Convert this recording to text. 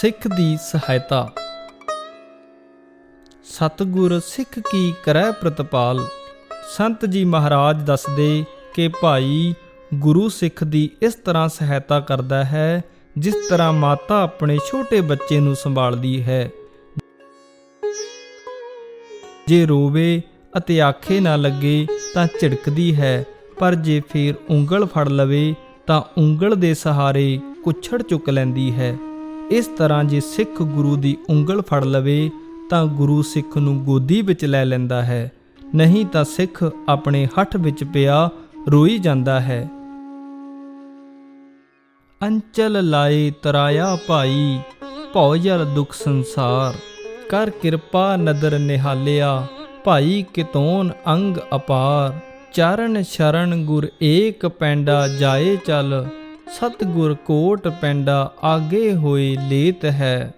ਸਿੱਖ ਦੀ ਸਹਾਇਤਾ। ਸਤਿਗੁਰ ਸਿੱਖ ਕੀ ਕਰੈ ਪ੍ਰਤਪਾਲ। ਸੰਤ ਜੀ ਮਹਾਰਾਜ ਦੱਸਦੇ ਕਿ ਭਾਈ ਗੁਰੂ ਸਿੱਖ ਦੀ ਇਸ ਤਰ੍ਹਾਂ ਸਹਾਇਤਾ ਕਰਦਾ ਹੈ, ਜਿਸ ਤਰ੍ਹਾਂ ਮਾਤਾ ਆਪਣੇ ਛੋਟੇ ਬੱਚੇ ਨੂੰ ਸੰਭਾਲਦੀ ਹੈ। ਜੇ ਰੋਵੇ ਅਤੇ ਆਖੇ ਨਾ ਲੱਗੇ ਤਾਂ ਝਿੜਕਦੀ ਹੈ, ਪਰ ਜੇ ਫੇਰ ਉਂਗਲ ਫੜ ਲਵੇ ਤਾਂ ਉਂਗਲ ਦੇ ਸਹਾਰੇ ਕੁਛੜ ਚੁੱਕ ਲੈਂਦੀ ਹੈ। ਇਸ ਤਰ੍ਹਾਂ ਜੇ ਸਿੱਖ ਗੁਰੂ ਦੀ ਉਂਗਲ ਫੜ ਲਵੇ, ਤਾਂ ਗੁਰੂ ਸਿੱਖ ਨੂੰ ਗੋਦੀ ਵਿੱਚ ਲੈ ਲੈਂਦਾ ਹੈ। ਨਹੀਂ ਤਾਂ ਸਿੱਖ ਆਪਣੇ ਹੱਥ ਵਿੱਚ ਪਿਆ ਰੋਈ ਜਾਂਦਾ ਹੈ। ਅੰਚਲ ਲਾਏ ਤਰਾਇਆ ਭਾਈ, ਭਉ ਜਲ ਦੁਖ ਸੰਸਾਰ। ਕਰ ਕਿਰਪਾ ਨਦਰ ਨਿਹਾਲਿਆ, ਭਾਈ ਕਿਤੋਨ ਅੰਗ ਅਪਾਰ। ਚਰਨ ਸ਼ਰਨ ਗੁਰ ਏਕ ਪੈਂਡਾ ਜਾਏ ਚੱਲ ਸਤਗੁਰ ਕੋਟ ਪੈਂਡਾ ਆਗੇ ਹੋਏ ਲੇਤ ਹੈ।